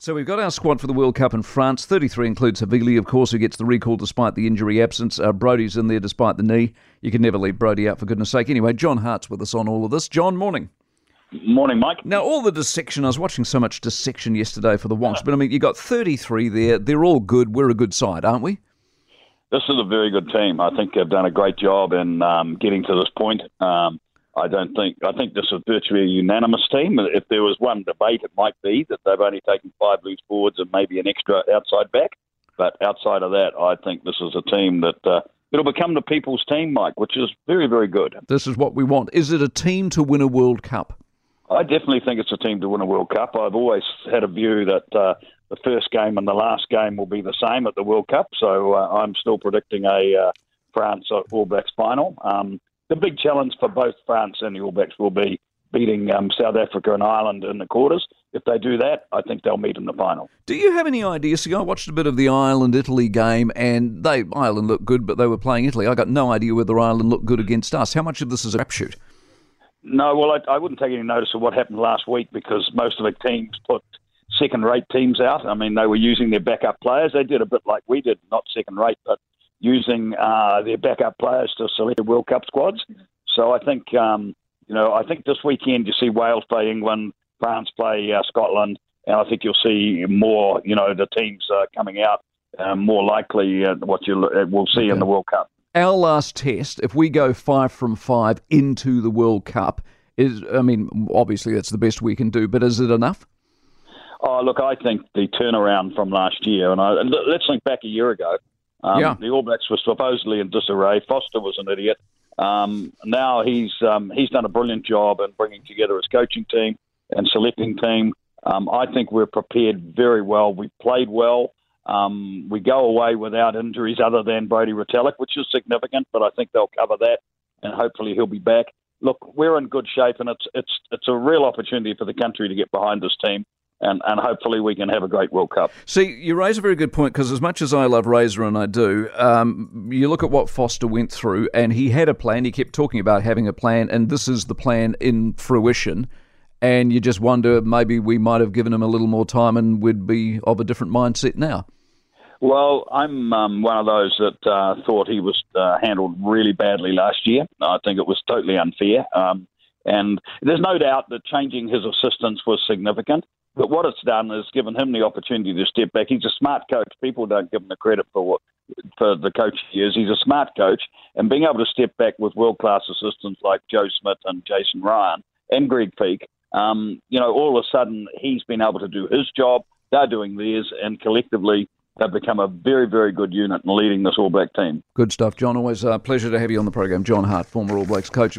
So we've got our squad for the World Cup in France. 33 includes Havili, of course, who gets the recall despite the injury absence. Uh, Brodie's in there despite the knee. You can never leave Brodie out, for goodness sake. Anyway, John Hart's with us on all of this. John, morning. Morning, Mike. Now, all the dissection, I was watching so much dissection yesterday for the Wonks, but I mean, you got 33 there. They're all good. We're a good side, aren't we? This is a very good team. I think they've done a great job in um, getting to this point. Um, I don't think I think this is virtually a unanimous team. If there was one debate, it might be that they've only taken five loose forwards and maybe an extra outside back. But outside of that, I think this is a team that uh, it'll become the people's team, Mike, which is very very good. This is what we want. Is it a team to win a World Cup? I definitely think it's a team to win a World Cup. I've always had a view that uh, the first game and the last game will be the same at the World Cup. So uh, I'm still predicting a uh, France All Blacks final. Um, the big challenge for both France and the All Blacks will be beating um, South Africa and Ireland in the quarters. If they do that, I think they'll meet in the final. Do you have any idea? See, I watched a bit of the Ireland Italy game, and they Ireland looked good, but they were playing Italy. I got no idea whether Ireland looked good against us. How much of this is a crapshoot? No, well, I, I wouldn't take any notice of what happened last week because most of the teams put second-rate teams out. I mean, they were using their backup players. They did a bit like we did, not second-rate, but using uh, their backup players to select World Cup squads. So I think um, you know I think this weekend you see Wales play England, France play uh, Scotland, and I think you'll see more you know the teams uh, coming out uh, more likely uh, what you uh, will see okay. in the World Cup. Our last test, if we go five from five into the World Cup, is I mean obviously that's the best we can do, but is it enough? Oh, look, I think the turnaround from last year, and I, let's think back a year ago. Um, yeah. The All Blacks were supposedly in disarray. Foster was an idiot. Um, now he's um, he's done a brilliant job in bringing together his coaching team and selecting team. Um, I think we're prepared very well. We played well. Um, we go away without injuries other than Brodie Retallick, which is significant, but I think they'll cover that, and hopefully he'll be back. Look, we're in good shape, and it's it's it's a real opportunity for the country to get behind this team and, and hopefully we can have a great World Cup. See, you raise a very good point because as much as I love Razor and I do, um, you look at what Foster went through, and he had a plan. He kept talking about having a plan, and this is the plan in fruition. And you just wonder maybe we might have given him a little more time, and we'd be of a different mindset now. Well, I'm um, one of those that uh, thought he was uh, handled really badly last year. I think it was totally unfair. Um, and there's no doubt that changing his assistants was significant. But what it's done is given him the opportunity to step back. He's a smart coach. People don't give him the credit for what for the coach he is. He's a smart coach, and being able to step back with world class assistants like Joe Schmidt and Jason Ryan and Greg Feek, um, you know, all of a sudden he's been able to do his job. They're doing theirs, and collectively they've become a very, very good unit in leading this All Black team. Good stuff, John. Always a pleasure to have you on the program. John Hart, former All Blacks coach.